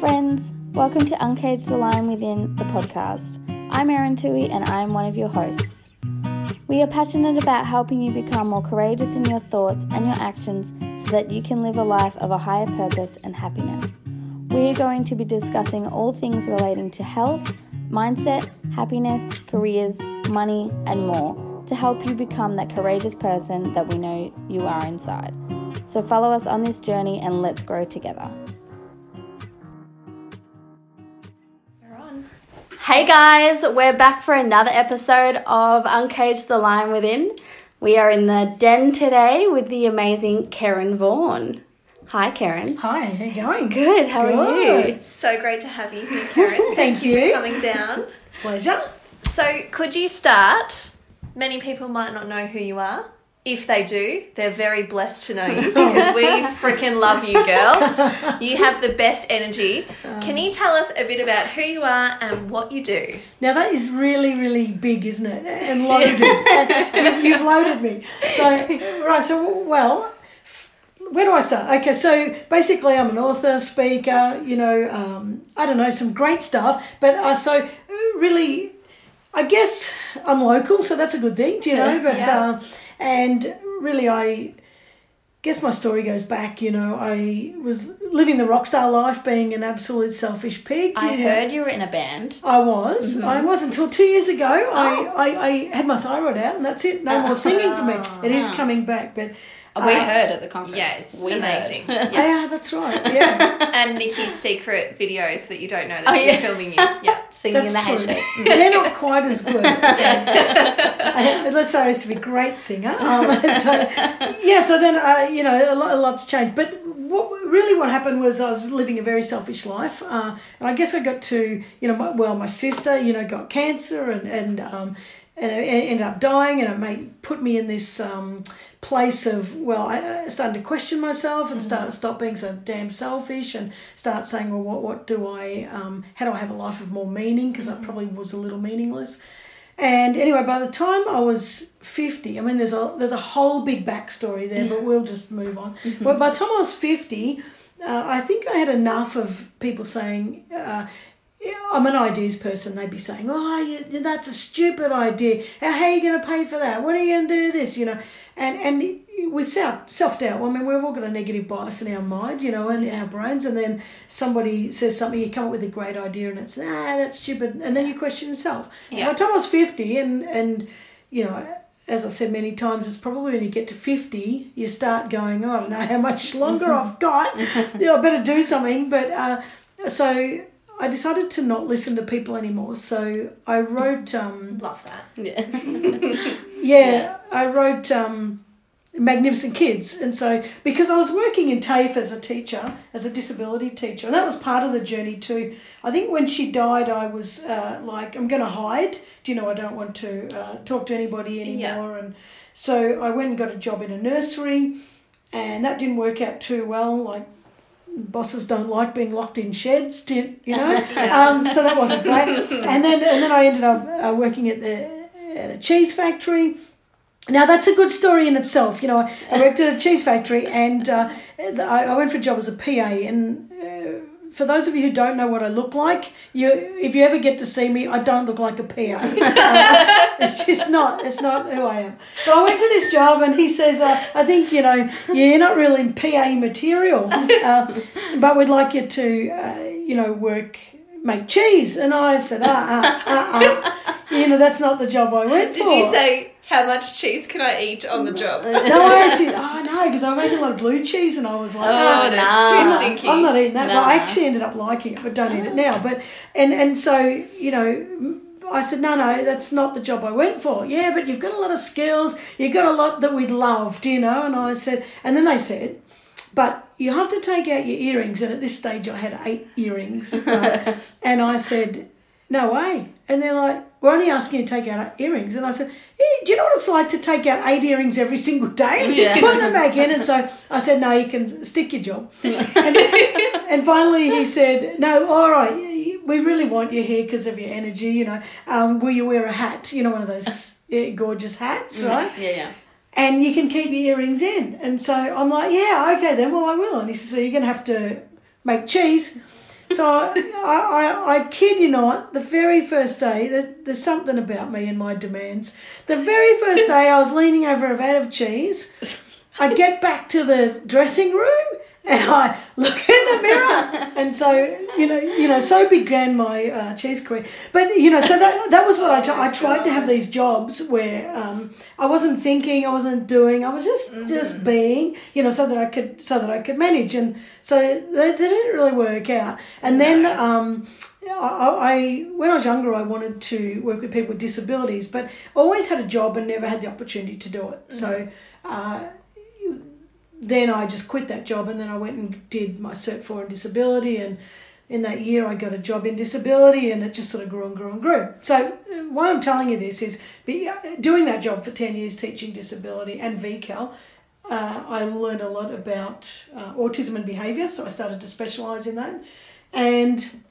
friends. Welcome to Uncage the Lion Within, the podcast. I'm Erin Tui and I'm one of your hosts. We are passionate about helping you become more courageous in your thoughts and your actions so that you can live a life of a higher purpose and happiness. We are going to be discussing all things relating to health, mindset, happiness, careers, money, and more to help you become that courageous person that we know you are inside. So follow us on this journey and let's grow together. Hey guys, we're back for another episode of Uncage the Lion Within. We are in the den today with the amazing Kerryn Vaughan. Hi, Kerryn. Hi, how you going? Good, how are you? Good. So great to have you here, Kerryn. Thank you. For coming down. Pleasure. So, could you start? Many people might not know who you are. If they do, they're very blessed to know you because we freaking love you, girl. You have the best energy. Can you tell us a bit about who you are and what you do? Now that is really, really big, isn't it? And loaded. you've, you've loaded me. So, right, so, well, where do I start? Okay, so basically, I'm an author, speaker, you know, um, I don't know, some great stuff. But uh, so, really, I guess I'm local, so that's a good thing, do you know? But, Yeah. uh, and really, I guess my story goes back, you know, I was living the rock star life, being an absolute selfish pig. I know. heard you were in a band. I was. Mm-hmm. I was until two years ago. I, oh. I, I had my thyroid out, and that's it. No more singing for me. It is ah. coming back, but We heard at the conference. Yeah, it's we amazing. Heard. Yeah, that's right. Yeah, And Nikki's secret videos that you don't know that Oh, she's yeah. filming you. Yeah. Singing that's in the true. handshake. They're not quite as good. So, I, let's say I used to be a great singer. Um, so yeah, so then uh, you know a, lot, a lot's changed, but. What really what happened was I was living a very selfish life, uh, and I guess I got to you know my, well my sister you know got cancer and and um, and it ended up dying, and it made put me in this um, place of well, I, I started to question myself and started to stop being so damn selfish and start saying, well, what what do I, um, how do I have a life of more meaning? Because I probably was a little meaningless. And anyway, by the time I was fifty, I mean, there's a there's a whole big backstory there, but we'll just move on. Well, by the time I was fifty, uh, I think I had enough of people saying. Uh, yeah, I'm an ideas person. They'd be saying, "Oh, you, that's a stupid idea. How, how are you going to pay for that? What are you going to do this?" You know, and and with self self doubt. I mean, we've all got a negative bias in our mind, you know, and in our brains. And then somebody says something, you come up with a great idea, and it's ah, that's stupid. And then you question yourself. So by the time I was fifty, and and you know. As I've said many times, it's probably when you get to 50, you start going, oh, I don't know how much longer I've got. you know, I better do something. But uh, so I decided to not listen to people anymore. So I wrote, um, Love that. Yeah. yeah, I wrote um, Magnificent Kids. And so because I was working in TAFE as a teacher, as a disability teacher, and that was part of the journey too. I think when she died, I was uh, like, I'm going to hide. Do you know, I don't want to uh, talk to anybody anymore. And so I went and got a job in a nursery, and that didn't work out too well. Like, bosses don't like being locked in sheds, you know? um, so that wasn't great. And then and then I ended up uh, working at the at a cheese factory. Now that's a good story in itself. You know, I, worked at a cheese factory, and uh, I, I went for a job as a PA. And for those of you who don't know what I look like, you if you ever get to see me, I don't look like a PA. Uh, it's just not. It's not who I am. But I went for this job, and he says, uh, "I think you know you're not really PA material, uh, but we'd like you to, uh, you know, work." Make cheese, and I said, ah, ah, ah, ah. You know, that's not the job I went Did for. Did you say, how much cheese can I eat on the job? No, I actually, oh no, because I made a lot of blue cheese and I was like, Oh, ah, no. that's I'm too not- stinky. I'm not eating that. But I actually ended up liking it, but don't eat it now. But and and so you know, I said, no, no, that's not the job I went for. Yeah, but you've got a lot of skills. You've got a lot that we'd love, you know? And I said, and then they said, but you have to take out your earrings. And at this stage, I had eight earrings, right? and I said, no way. And they're like, we're only asking you to take out earrings. And I said, yeah, do you know what it's like to take out eight earrings every single day? Yeah. Put them back in. And so I said, no, you can stick your job. and, and finally he said, no, all right, we really want you here because of your energy, you know. Um, will you wear a hat? You know, one of those gorgeous hats, right? Yeah, yeah. and you can keep your earrings in. And so I'm like, yeah, okay then, well I will. And he says, so you're going to have to make cheese. So I, I, I, kid you not, the very first day, there's, there's something about me and my demands. The very first day I was leaning over a vat of cheese. I get back to the dressing room and I look in the mirror, and so you know, you know, so began my uh, cheese career. But you know, so that that was what I tried. I tried to have these jobs where um, I wasn't thinking, I wasn't doing, I was just just being, you know, so that I could so that I could manage, and so they, they didn't really work out. And then. Um, I, I when I was younger, I wanted to work with people with disabilities, but always had a job and never had the opportunity to do it. So uh, then I just quit that job and then I went and did my Cert 4 in disability and in that year I got a job in disability and it just sort of grew and grew and grew. So uh, why I'm telling you this is be, uh, doing that job for 10 years teaching disability and VCAL, uh, I learned a lot about uh, autism and behaviour so I started to specialise in that. And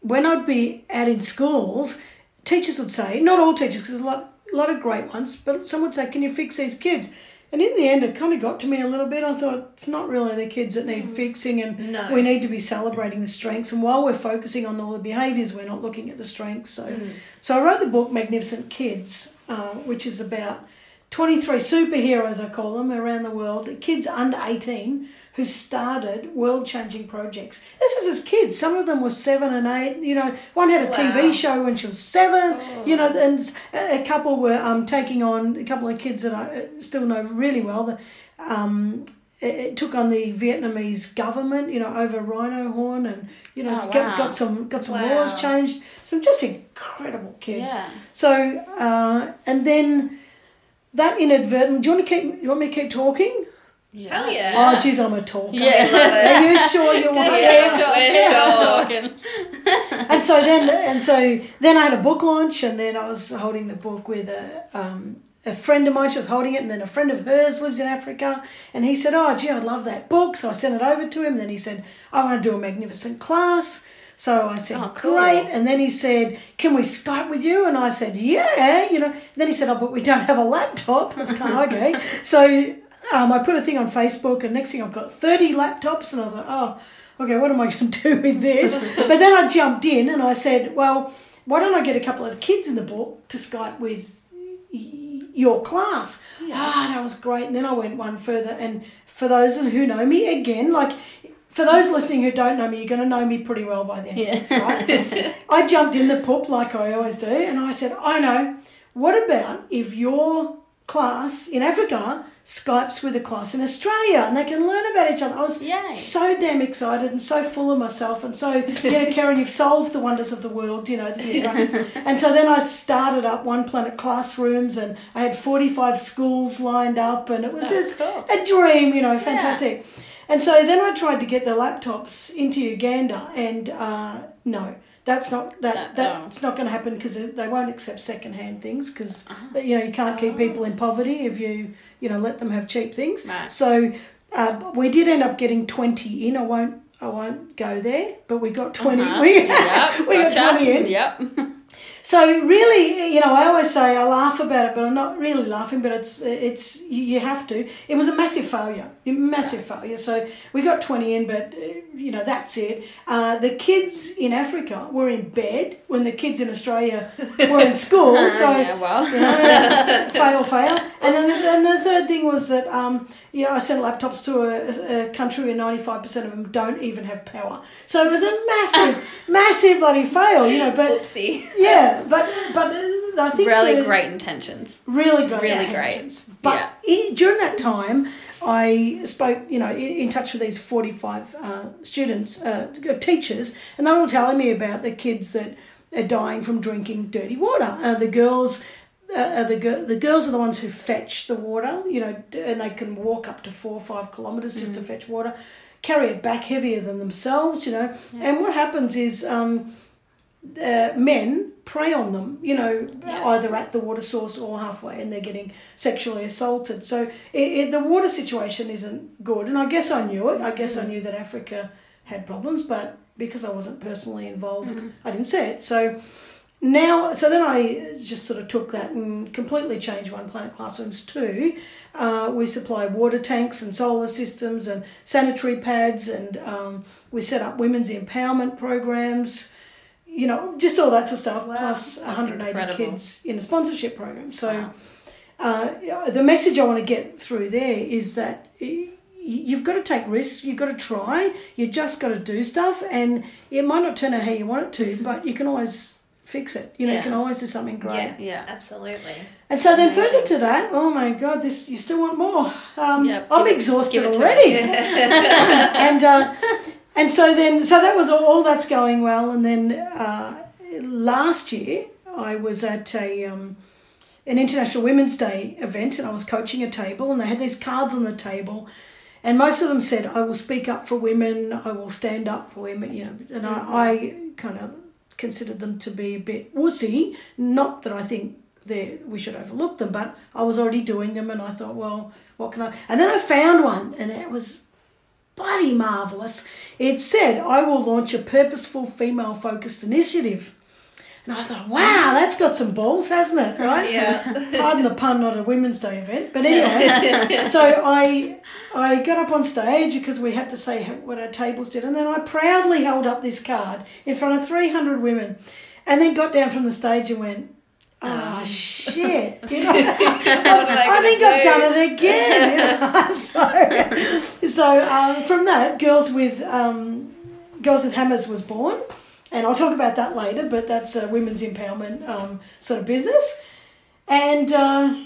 when I'd be out in schools, teachers would say, not all teachers because there's a lot, a lot of great ones, but some would say, can you fix these kids? And in the end, it kind of got to me a little bit. I thought it's not really the kids that need fixing, and No. we need to be celebrating the strengths. And while we're focusing on all the behaviours, we're not looking at the strengths. So, so I wrote the book Magnificent Kids, uh, which is about 23 superheroes, I call them, around the world, kids under 18 who started world changing projects. This is as kids. Some of them were seven and eight. You know, one had a Wow. TV show when she was seven. You know, and a couple were um, taking on a couple of kids that I uh, still know really well. The, um, it, took on the Vietnamese government, you know, over rhino horn, and you know, Oh, it's got, wow. got some got some Wow. laws changed. Some just incredible kids. Yeah. So, uh, and then that inadvertent. Do you want to keep? You want me to keep talking? Hell yeah. Oh, geez, I'm a talker. Yeah. Are you sure you want? Just Yeah, keep talking. we're keep sure. talking. and so then and so then I had a book launch and then I was holding the book with a um, a friend of mine she was holding it and then a friend of hers lives in Africa and he said oh gee I'd love that book so I sent it over to him and then he said I want to do a magnificent class so I said Oh, cool. great and then he said can we Skype with you and I said yeah you know then he said oh but we don't have a laptop I was kind of okay so um, I put a thing on Facebook and next thing I've got 30 laptops and I was like, oh okay, what am I going to do with this? but then I jumped in and I said, well, why don't I get a couple of kids in the book to Skype with your class? Ah, that was great. And then I went one further. And for those who know me, again, like, for those listening who don't know me, you're going to know me pretty well by the end Yeah. right? I jumped in the poop like I always do, and I said, I know. What about if your class in Africa Skypes with a class in Australia and they can learn about each other? I was Yay. so damn excited and so full of myself and so yeah kerryn you've solved the wonders of the world you know this is great. and so then i started up one planet classrooms and i had 45 schools lined up and it was oh, just cool. a dream you know fantastic and so then i tried to get the laptops into uganda and uh, no that's not that That- that's not going to happen because they won't accept second-hand things because you know you can't keep people in poverty if you you know let them have cheap things so uh, we did end up getting 20 in. I won't I won't go there, but we got 20. Uh-huh. We, Yep, we got 20 in. Yep. So really, you know, I always say I laugh about it, but I'm not really laughing. But it's it's you have to. It was a massive failure, a massive failure. So we got 20 in, but uh, you know that's it. Uh, the kids in Africa were in bed when the kids in Australia were in school. So yeah, well. you know, fail, fail. And then and the third thing was that, um, you know, I sent laptops to a, a country where 95% of them don't even have power. So it was a massive, massive bloody fail, you know, but Oopsie. yeah, but, but uh, I think really great intentions. really great Really intentions. great. But i during that time, I spoke, you know, in, in touch with these 45 uh, students, uh, teachers, and they were all telling me about the kids that are dying from drinking dirty water. Uh, the girls. Uh, the gir- the girls are the ones who fetch the water, you know, and they can walk up to four or five kilometres just to fetch water, carry it back heavier than themselves, you know. And what happens is um, uh, men prey on them, you know, Yeah. either at the water source or halfway, and they're getting sexually assaulted. So it, it, the water situation isn't good. And I guess I knew it. I guess I knew that Africa had problems, but because I wasn't personally involved, I didn't see it. So now, so then I just sort of took that and completely changed One Planet Classrooms too. uh, we supply water tanks and solar systems and sanitary pads, and um, we set up women's empowerment programs. You know, just all that sort of stuff, Wow, 180 incredible. kids in a sponsorship program. So, Wow. uh, the message I want to get through there is that you've got to take risks, you've got to try, you just got to do stuff, and it might not turn out how you want it to, but you can always fix it. You know, you can always do something great. Yeah, Yeah. absolutely. And so then Amazing. further to that, oh my god, this you still want more. Um, Yep, I'm give exhausted it to already. and uh, and so then so that was all, all that's going well and then uh, last year I was at a um, an International Women's Day event and I was coaching a table and they had these cards on the table and most of them said I will speak up for women I will stand up for women you know and I, I kind of considered them to be a bit wussy not that I think we should overlook them but I was already doing them and I thought well what can I and then I found one and it was bloody marvellous. It said, I will launch a purposeful female focused initiative. And I thought, wow, that's got some balls, hasn't it? Right? Yeah. Pardon the pun, not a Women's Day event. But anyway, so I I got up on stage because we had to say what our tables did. And then I proudly held up this card in front of 300 women and then got down from the stage and went, ah, shit. You know? What I think do? I've done it again. you know. so, so um, from that, girls with um, girls with hammers was born, and I'll talk about that later. But that's a women's empowerment um, sort of business, and uh,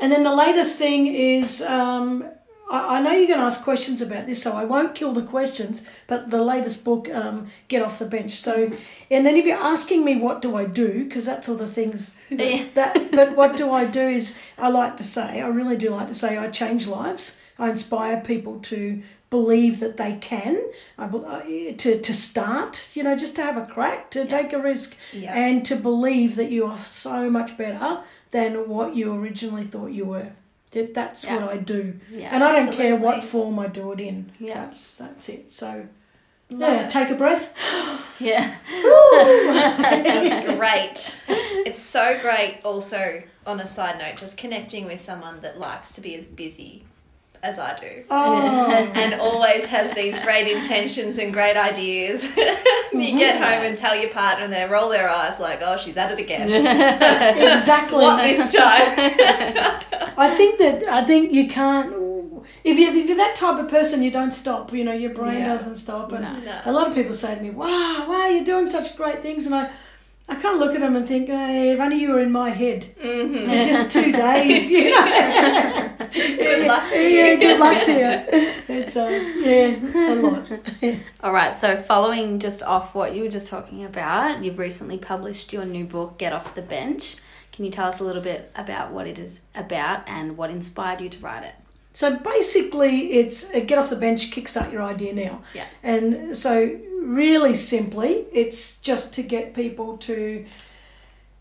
and then the latest thing is. Um, I I know you're going to ask questions about this, so I won't kill the questions. But the latest book, um, Get Off the Bench. So, and then if you're asking me what do I do, because that's all the things Yeah. that but what do I do is I like to say, I really do like to say I change lives. I inspire people to believe that they can, uh, to, to start, you know, just to have a crack, to take a risk, Yeah. and to believe that you are so much better than what you originally thought you were. That's Yeah. what I do. Yeah. and I don't care what form I do it in. Yeah. That's that's it. So yeah, take a breath. Yeah. Great. It's so great also, on a side note, just connecting with someone that likes to be as busy as I do. Oh, And always has these great intentions and great ideas. you get home and tell your partner and they roll their eyes like, oh, she's at it again. exactly. what this time? I think that I think you can't. If you if you're that type of person, you don't stop. You know, your brain Yeah. doesn't stop. And No. A lot of people say to me, "Wow, wow, you're doing such great things," and I. I kind of look at them and think, hey, if only you were in my head Mhm. for just two days, you know. Good luck to Yeah, you. good luck to you. It's um, yeah, a lot. All right, so following just off what you were just talking about, you've recently published your new book, Get Off the Bench. Can you tell us a little bit about what it is about and what inspired you to write it? So basically, it's a get off the bench, kickstart your idea now. Yeah. And so, really simply, it's just to get people to,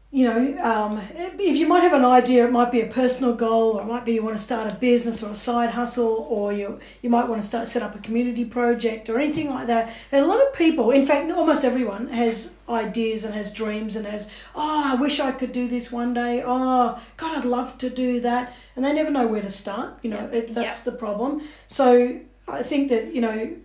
you know, um, if you might have an idea, it might be a personal goal, or it might be you want to start a business or a side hustle, or you you might want to start set up a community project or anything like that. And a lot of people, in fact, almost everyone has ideas and has dreams and has, oh, I wish I could do this one day. Oh, God, I'd love to do that, and they never know where to start. You know, it, that's the problem. So I think that you know.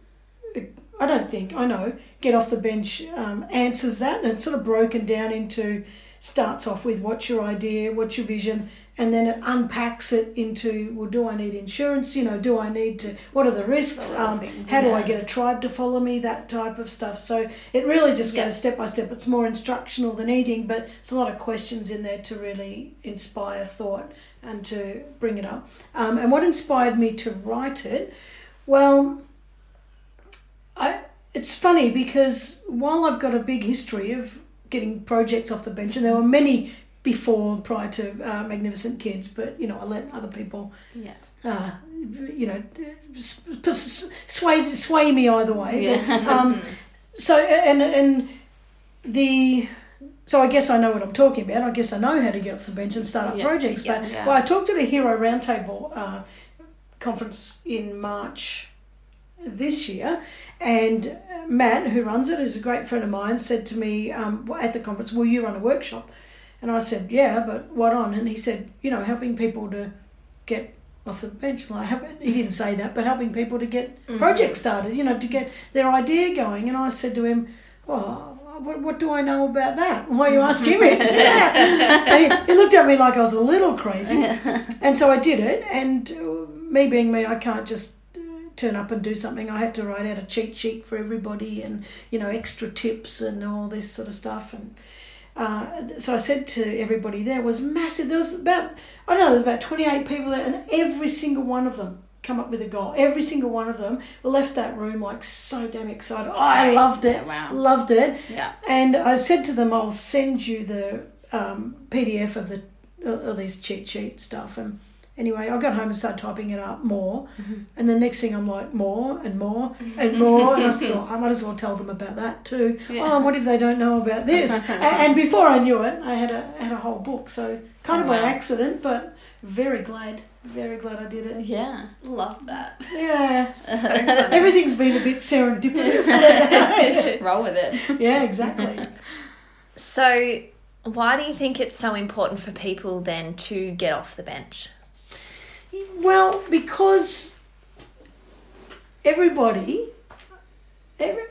I don't think I know. Get off the bench um, answers that, and it's sort of broken down into starts off with what's your idea, what's your vision, and then it unpacks it into well, do I need insurance? You know, do I need to? What are the risks? A lot of Um, things, how do I get a tribe to follow me? That type of stuff. So it really just Yeah. goes step by step. It's more instructional than anything, but it's a lot of questions in there to really inspire thought and to bring it up. Um, and what inspired me to write it? Well, I it's funny because while I've got a big history of getting projects off the bench, and there were many before prior to uh, Magnificent Kids, but you know I let other people, Yeah. uh, you know, sway sway me either way. But, um, so and and the so I guess I know what I'm talking about. I guess I know how to get off the bench and start up Yeah. projects. But Yeah. well, I talked at a Hero Roundtable uh, conference in March this year, and Matt, who runs it, is a great friend of mine, said to me um, at the conference, "Will you run a workshop?" And I said, "Yeah, but what on?" And he said, "You know, helping people to get off the bench." Like he didn't say that, but helping people to get projects started. You know, to get their idea going. And I said to him, "Well." What, what do I know about that? Why are you asking me to do that? He, he looked at me like I was a little crazy. And so I did it. And uh, me being me, I can't just uh, turn up and do something. I had to write out a cheat sheet for everybody and, you know, extra tips and all this sort of stuff. And uh, so I said to everybody there, was massive. There was about, I don't know, there's about 28 people there, and every single one of them come up with a goal. Every single one of them left that room like so damn excited. Oh, I loved it. Wow. Loved it. Yeah. And I said to them, I'll send you the um, PDF of the of these cheat sheet stuff. And anyway, I got home and started typing it up more. Mm-hmm. And the next thing I'm like, more and more and more. and I thought, I might as well tell them about that too. Yeah. Oh, what if they don't know about this? And, before I knew it, I had a had a whole book. So kind of by Wow. accident, but very glad, very glad I did it. Yeah. Love that. Yeah. So. Everything's been a bit serendipitous. Roll with it. yeah, exactly. So, why do you think it's so important for people then to get off the bench? Well, because everybody, every,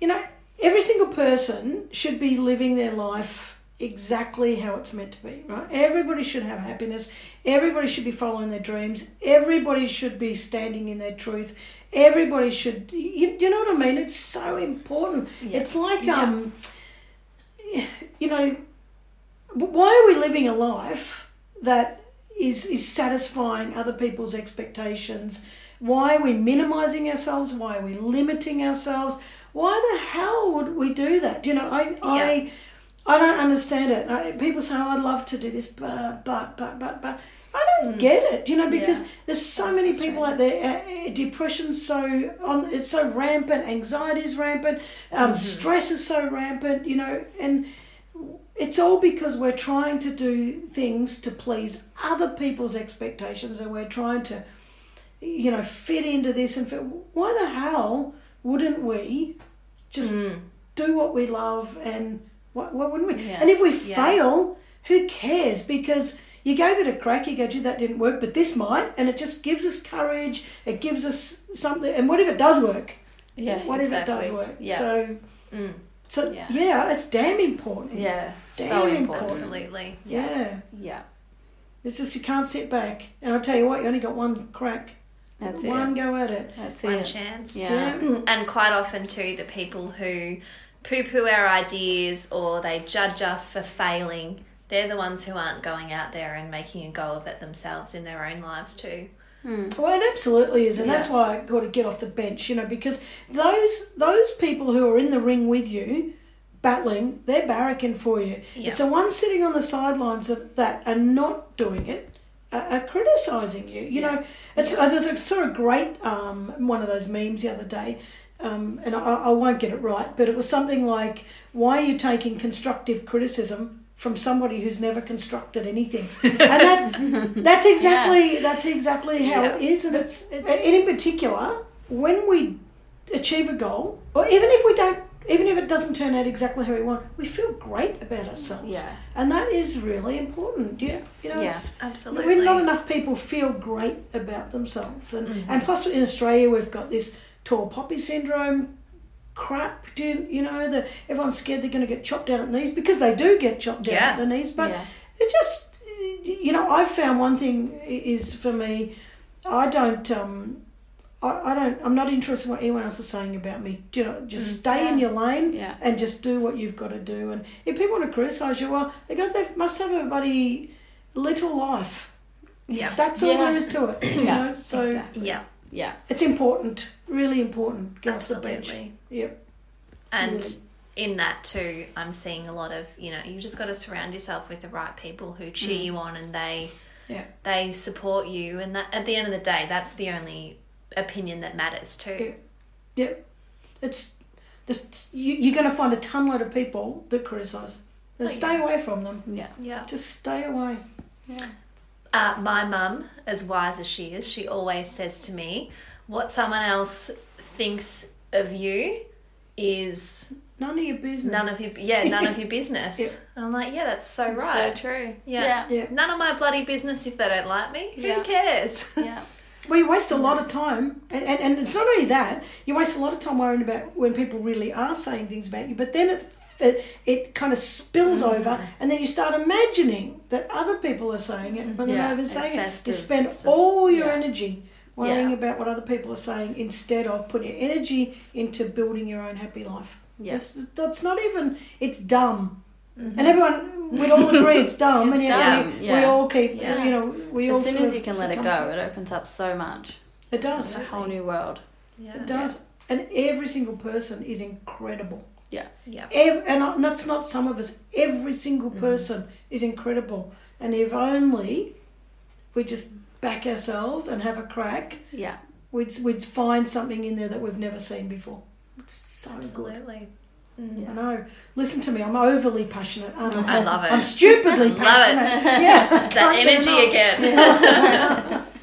you know, every single person should be living their life exactly how it's meant to be, right? Everybody should have happiness. Everybody should be following their dreams. Everybody should be standing in their truth. Everybody should, you, you know what I mean? It's so important. Yeah. It's like, um, you know, why are we living a life that is is satisfying other people's expectations? Why are we minimizing ourselves? Why are we limiting ourselves? Why the hell would we do that? Do You know, I I I don't understand it. I, people say, "Oh, I'd love to do this, but but but but but." I don't get it, you know, because Yeah. there's so many people out there. Uh, depression's so on, it's so rampant. Anxiety's rampant. Um, Stress is so rampant, you know, and it's all because we're trying to do things to please other people's expectations and we're trying to you know fit into this and fit, why the hell wouldn't we just do what we love and why, why wouldn't we Yeah. and if we Yeah. fail who cares because you gave it a crack you go gee that didn't work but this might and it just gives us courage it gives us something and what if it does work Yeah. what exactly. if it does work Yeah. so Mm. So Yeah. yeah. it's damn important Yeah. Damn so important. important. Absolutely. yeah. Yeah. It's just you can't sit back. And I'll tell you what, you only got one crack. That's it. one it. go at it. That's One it. One chance. Yeah. And quite often, too, the people who poo poo our ideas or they judge us for failing, they're the ones who aren't going out there and making a go of it themselves in their own lives, too. Well, it absolutely is, and that's why I got to get off the bench, you know, because those those people who are in the ring with you, battling, they're barracking for you. Yeah. It's the ones sitting on the sidelines that, that are not doing it, are, are criticising you. You know, it's uh, there's a sort of great um, one of those memes the other day. Um, and I, I won't get it right, but it was something like, "Why are you taking constructive criticism from somebody who's never constructed anything?" And that, that's exactly that's exactly how it is, and it's and in particular when we achieve a goal, or even if we don't, even if it doesn't turn out exactly how we want, we feel great about ourselves, Yeah. and that is really important. Yeah, you know, Yeah. Absolutely. we're not enough people feel great about themselves, and mm-hmm. and plus in Australia we've got this tall poppy syndrome crap. Do you, you know that everyone's scared they're going to get chopped down at knees because they do get chopped down Yeah. at the knees, but Yeah. it just you know I've found one thing is for me I don't um I, I don't I'm not interested in what anyone else is saying about me you know just stay in your lane Yeah. and just do what you've got to do and if people want to criticize you well they go they must have a bloody little life Yeah. that's all Yeah. there is to it you Yeah. know so Exactly. Yeah. Yeah. it's important really important get off the bench Absolutely. yep And Mm. in that too, I'm seeing a lot of you know you just got to surround yourself with the right people who cheer you on and they yeah they support you and that at the end of the day that's the only opinion that matters too. Yeah. Yep. It's this, you, you're going to find a ton load of people that criticize. Oh, stay away from them. Yeah. Yeah. Just stay away. Uh, my mum, as wise as she is, she always says to me, "What someone else thinks of you is None of your business. none of your yeah none of your business. Yeah. And I'm like, yeah, that's so It's right. So true. Yeah. Yeah. None of my bloody business if they don't like me. Yeah. Who cares? Yeah. Yeah. Well, you waste a lot of time, and, and, and it's not only that, you waste a lot of time worrying about when people really are saying things about you, but then it, it, it kind of spills Mm. over, and then you start imagining that other people are saying it, but they're Yeah, not even it saying it. To spend just- all your yeah. energy worrying Yeah. about what other people are saying instead of putting your energy into building your own happy life. Yeah. That's, that's not even, it's dumb. And everyone would all agree it's dumb, and It's yet dumb, we, we all keep, Yeah. you know, we all As soon sort as you can let it go, to it opens up so much. It does. It's a whole new world. Yeah. It does. And every single person is incredible. Yeah. Yeah. Ev- and I- that's not some of us. Every single mm. person is incredible. And if only we just back ourselves and have a crack, Yeah. we'd, we'd find something in there that we've never seen before. It's so good. Absolutely. Mm. I know. Listen to me. I'm overly passionate. Aren't I? I love it. I'm stupidly Love it. passionate. Yeah. that energy enough. again.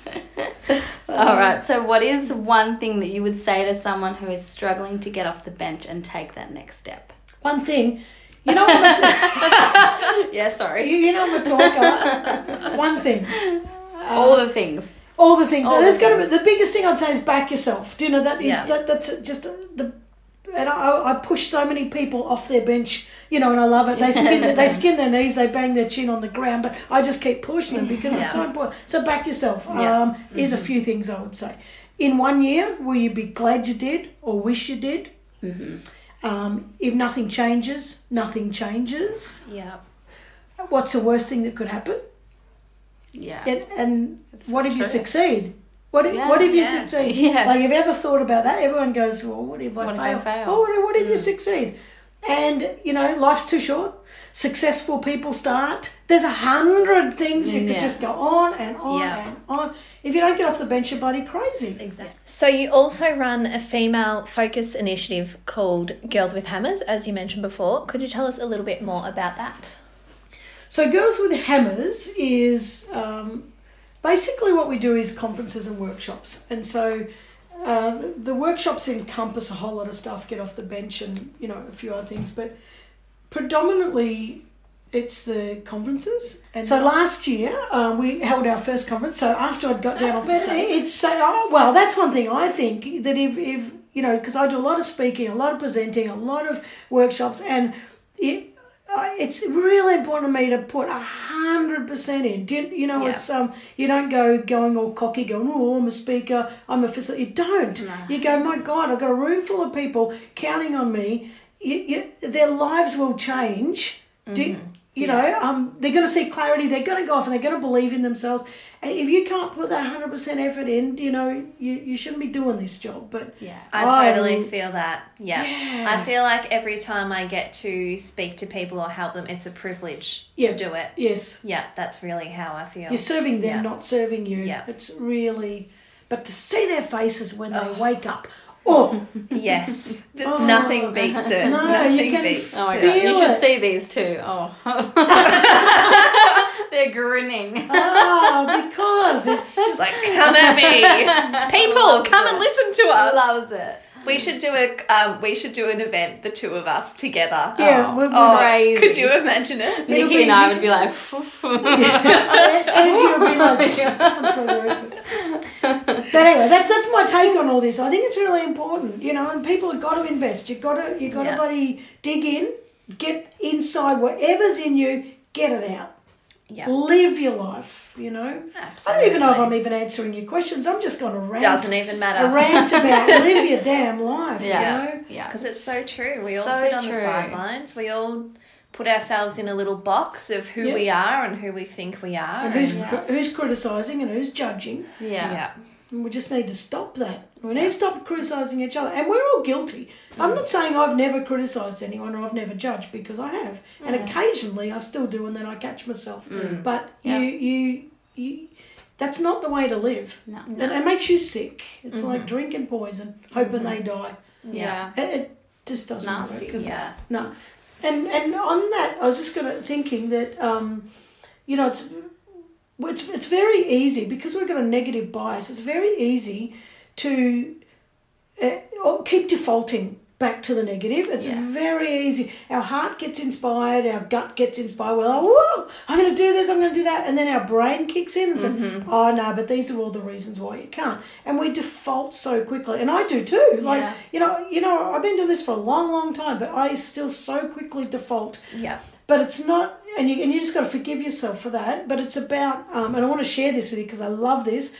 All right. So, what is one thing that you would say to someone who is struggling to get off the bench and take that next step? One thing. You know what I'm Yeah. Sorry. you, you know I'm a talker. One thing. All the things. all the things. All There's the got to be the biggest thing I'd say is back yourself. Do you know that is Yeah. that that's just the and I, I push so many people off their bench. You know, and I love it. They skin they skin their knees, they bang their chin on the ground, but I just keep pushing them because it's so important. So back yourself. Yeah. Um, Here's a few things I would say. In one year, will you be glad you did or wish you did? Um, if nothing changes, nothing changes. yeah. What's the worst thing that could happen? Yeah. And, and It's what if you succeed? What if, Yeah, what if you yeah. succeed? Yeah. Like, have you ever thought about that? Everyone goes, well, what if I What if I fail? fail? Oh, what if, what if you succeed? And, you know, life's too short. Successful people start. There's a hundred things you could Yeah. just go on and on Yeah. and on. If you don't get off the bench, you're bloody crazy. Exactly. So you also run a female focused initiative called Girls with Hammers, as you mentioned before. Could you tell us a little bit more about that? So, Girls with Hammers is um, basically what we do is conferences and workshops. And so uh, the, the workshops encompass a whole lot of stuff, get off the bench and, you know, a few other things. But predominantly it's the conferences. And so last year um, we held our first conference. So after I'd got down off the stage, it's say, oh, well, that's one thing I think that if, if you know, because I do a lot of speaking, a lot of presenting, a lot of workshops, and it, uh, it's really important to me to put a hundred percent in. Do you, you know, Yeah. it's um, you don't go going all cocky, going, oh, I'm a speaker, I'm a facilitator. You don't. You go, my God, I've got a room full of people counting on me. You, you, their lives will change. Do you, you know, um, they're going to see clarity. They're going to go off and they're going to believe in themselves. And if you can't put that hundred percent effort in, you know, you, you shouldn't be doing this job. But Yeah. I I totally feel that. Yeah. Yeah. I feel like every time I get to speak to people or help them, it's a privilege Yeah. to do it. yes, Yeah, that's really how I feel. You're serving them, Yeah. not serving you. Yeah. It's really, but to see their faces when they wake up, oh, Yes. Oh. Nothing beats it. No, Nothing you can beats Oh my it. god, you should it. see these two. Oh. They're grinning. ah, because it's It's just like, come at me. People, come and listen to us. Loves it. We should do a um, we should do an event, the two of us together. yeah, Oh. we're, we're Oh, Crazy. could you imagine it? Nikki be- and I would be like, energy will be like. I'm sorry. But anyway, that's that's my take on all this. I think it's really important, you know, and people have got to invest. You've got to you got to Yeah. bloody dig in, get inside whatever's in you, get it out. Yeah. Live your life, you know. I don't even know if I'm even answering your questions. I'm just going to rant. Doesn't even a matter. rant about live your damn life, yeah, you know? yeah. Because it's so true. We all So sit on the sidelines. We all put ourselves in a little box of who Yeah. we are and who we think we are. And who's, Yeah. who's criticising and who's judging. yeah, yeah. And we just need to stop that. We need to stop criticising each other. And we're all guilty. I'm mm. not saying I've never criticised anyone or I've never judged because I have. And mm. occasionally I still do and then I catch myself. Mm. But Yeah. you, you, you, that's not the way to live. No. And it makes you sick. It's mm-hmm. like drinking poison, hoping they mm-hmm. die. yeah. It, it just doesn't nasty. work. Yeah. No, and and on that, I was just gonna thinking that um, you know, it's it's it's very easy because we've got a negative bias. It's very easy to uh, or keep defaulting back to the negative. It's Yes. very easy. Our heart gets inspired, our gut gets inspired. We're like, whoa, I'm going to do this, I'm going to do that. And then our brain kicks in and says, Mm-hmm. oh, no, but these are all the reasons why you can't. And we default so quickly. And I do too. Like, Yeah. you know, you know, I've been doing this for a long, long time, but I still so quickly default Yeah. But it's not and you, and you just got to forgive yourself for that but it's about um, and i want to share this with you because i love this.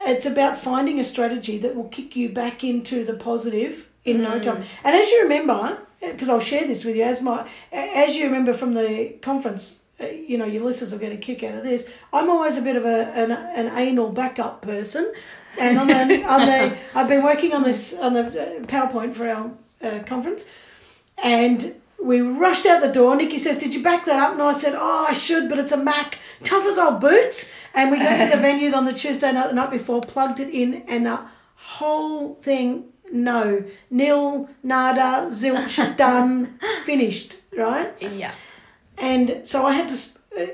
It's about finding a strategy that will kick you back into the positive in no time. And as you remember because i'll share this with you as my as you remember from the conference uh, you know your listeners will get a kick out of this. I'm always a bit of a an, an anal backup person and on the, on the i've been working on this on the uh, powerpoint for our uh, conference and we rushed out the door. Nikki says, Did you back that up? And I said, Oh, I should, but it's a Mac. Tough as old boots. And we got to the venue on the Tuesday night, the night before, plugged it in, and the whole thing, no. Nil, nada, zilch, done, finished, right? Yeah. And so I had to. Uh,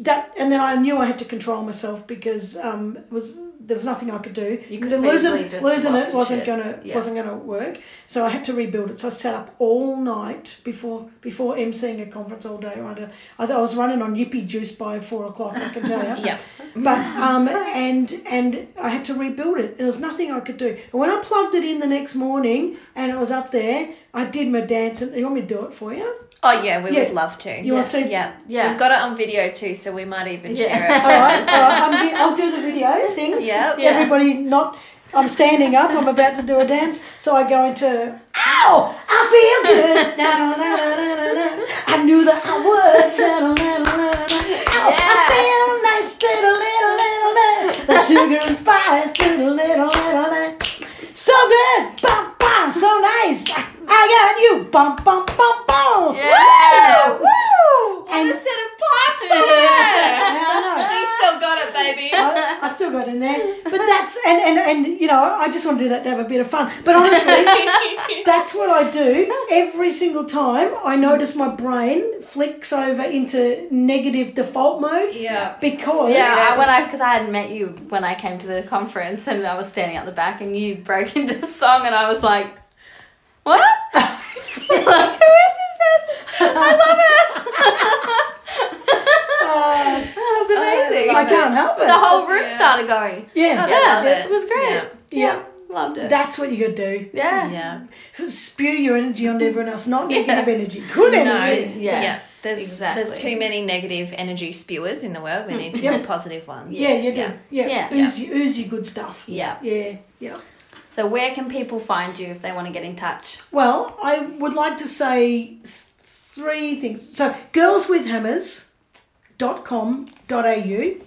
that and then I knew I had to control myself because um, it was there was nothing I could do. You could losing losing it wasn't shit. gonna Yeah. wasn't gonna work. So I had to rebuild it. So I sat up all night before before emceeing a conference all day. Under I thought I was running on yippee juice by four o'clock. I can tell you. Yeah. But um and and I had to rebuild it. There was nothing I could do. And when I plugged it in the next morning and it was up there, I did my dance. And you want me to do it for you? Oh yeah, we Yeah. would love to. You want to see? Yeah. Yeah. We've got it on video too, so we might even Yeah. share it. All right, so I'm, I'll do the video thing. Yeah. Yeah. Everybody not. I'm standing up. I'm about to do a dance, so I go into. Ow! I feel good. Na, na, na, na, na, na, na. I knew that I would. Na, na, na, na, na, na. Ow! I feel nice. Little, little, little, little. The sugar and spice. Little, little, little, little. So good. Bum, bum. So nice. I, I got you. Bum, bum, bum, bum. Yeah. Woo! What a set of pipes on there. I know. She's still got it, baby. I, I still got in there. But that's and, and and you know, I just want to do that to have a bit of fun. But honestly, that's what I do every single time. I notice my brain flicks over into negative default mode Yeah. because Yeah, I, when I because I hadn't met you when I came to the conference and I was standing at the back and you broke into song and I was like, "What? like who is this person? I love it. uh, That was amazing. I can't help it. the whole room Yeah. started going. yeah, Yeah, love it. it was great. Yeah. yeah. Loved it. That's what you got to do. yeah. Yeah. Spew your energy on everyone else, not Yeah. negative energy. Good No. energy. Yes, yeah. There's exactly. there's too many negative energy spewers in the world. We need some Yep. positive ones. Yeah, you do. Yeah. Yeah, Yeah. Ooze, your- ooze your good stuff. Yeah. Yeah, yeah. So where can people find you if they want to get in touch? Well, I would like to say th- three things. So, girlswithhammers.com.au.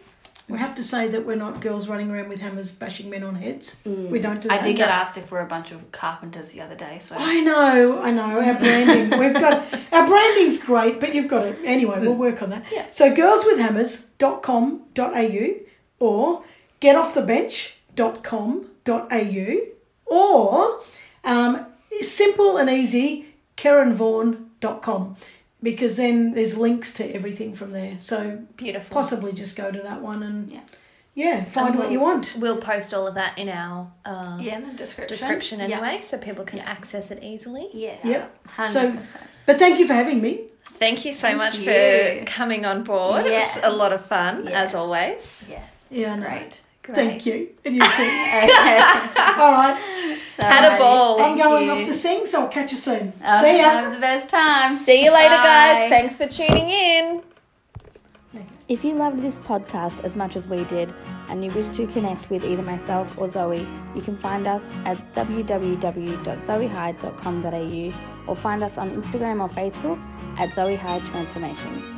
We have to say that we're not girls running around with hammers bashing men on heads. Mm. We don't do I did get asked if we're a bunch of carpenters the other day, so I know, I know. Our branding, we've got our branding's great, but you've got it anyway. We'll mm. work on that. Yeah. So girlswithhammers.com.au or getoffthebench.com.au or um, simple and easy kerrynvaughan.com because then there's links to everything from there. So Beautiful. possibly just go to that one and Yeah. yeah, find And what you we'll- want. We'll post all of that in our uh, yeah, in the description. description Yeah. anyway, so people can access it easily. Yes. Yep. Hundred So- But thank you for having me. Thank you so Thank much you. for coming on board. Yes. It was a lot of fun, Yes. as always. Yes. Yeah, I it's know. great. Great. Thank you. And you too. Okay. All right. Had a ball. I'm going you. off to sing, so I'll catch you soon. Oh, See ya. Have the best time. See you later, Bye. guys. Thanks for tuning in. If you loved this podcast as much as we did and you wish to connect with either myself or Zoe, you can find us at www.zoehyde.com.au or find us on Instagram or Facebook at Zoe Hyde Transformations.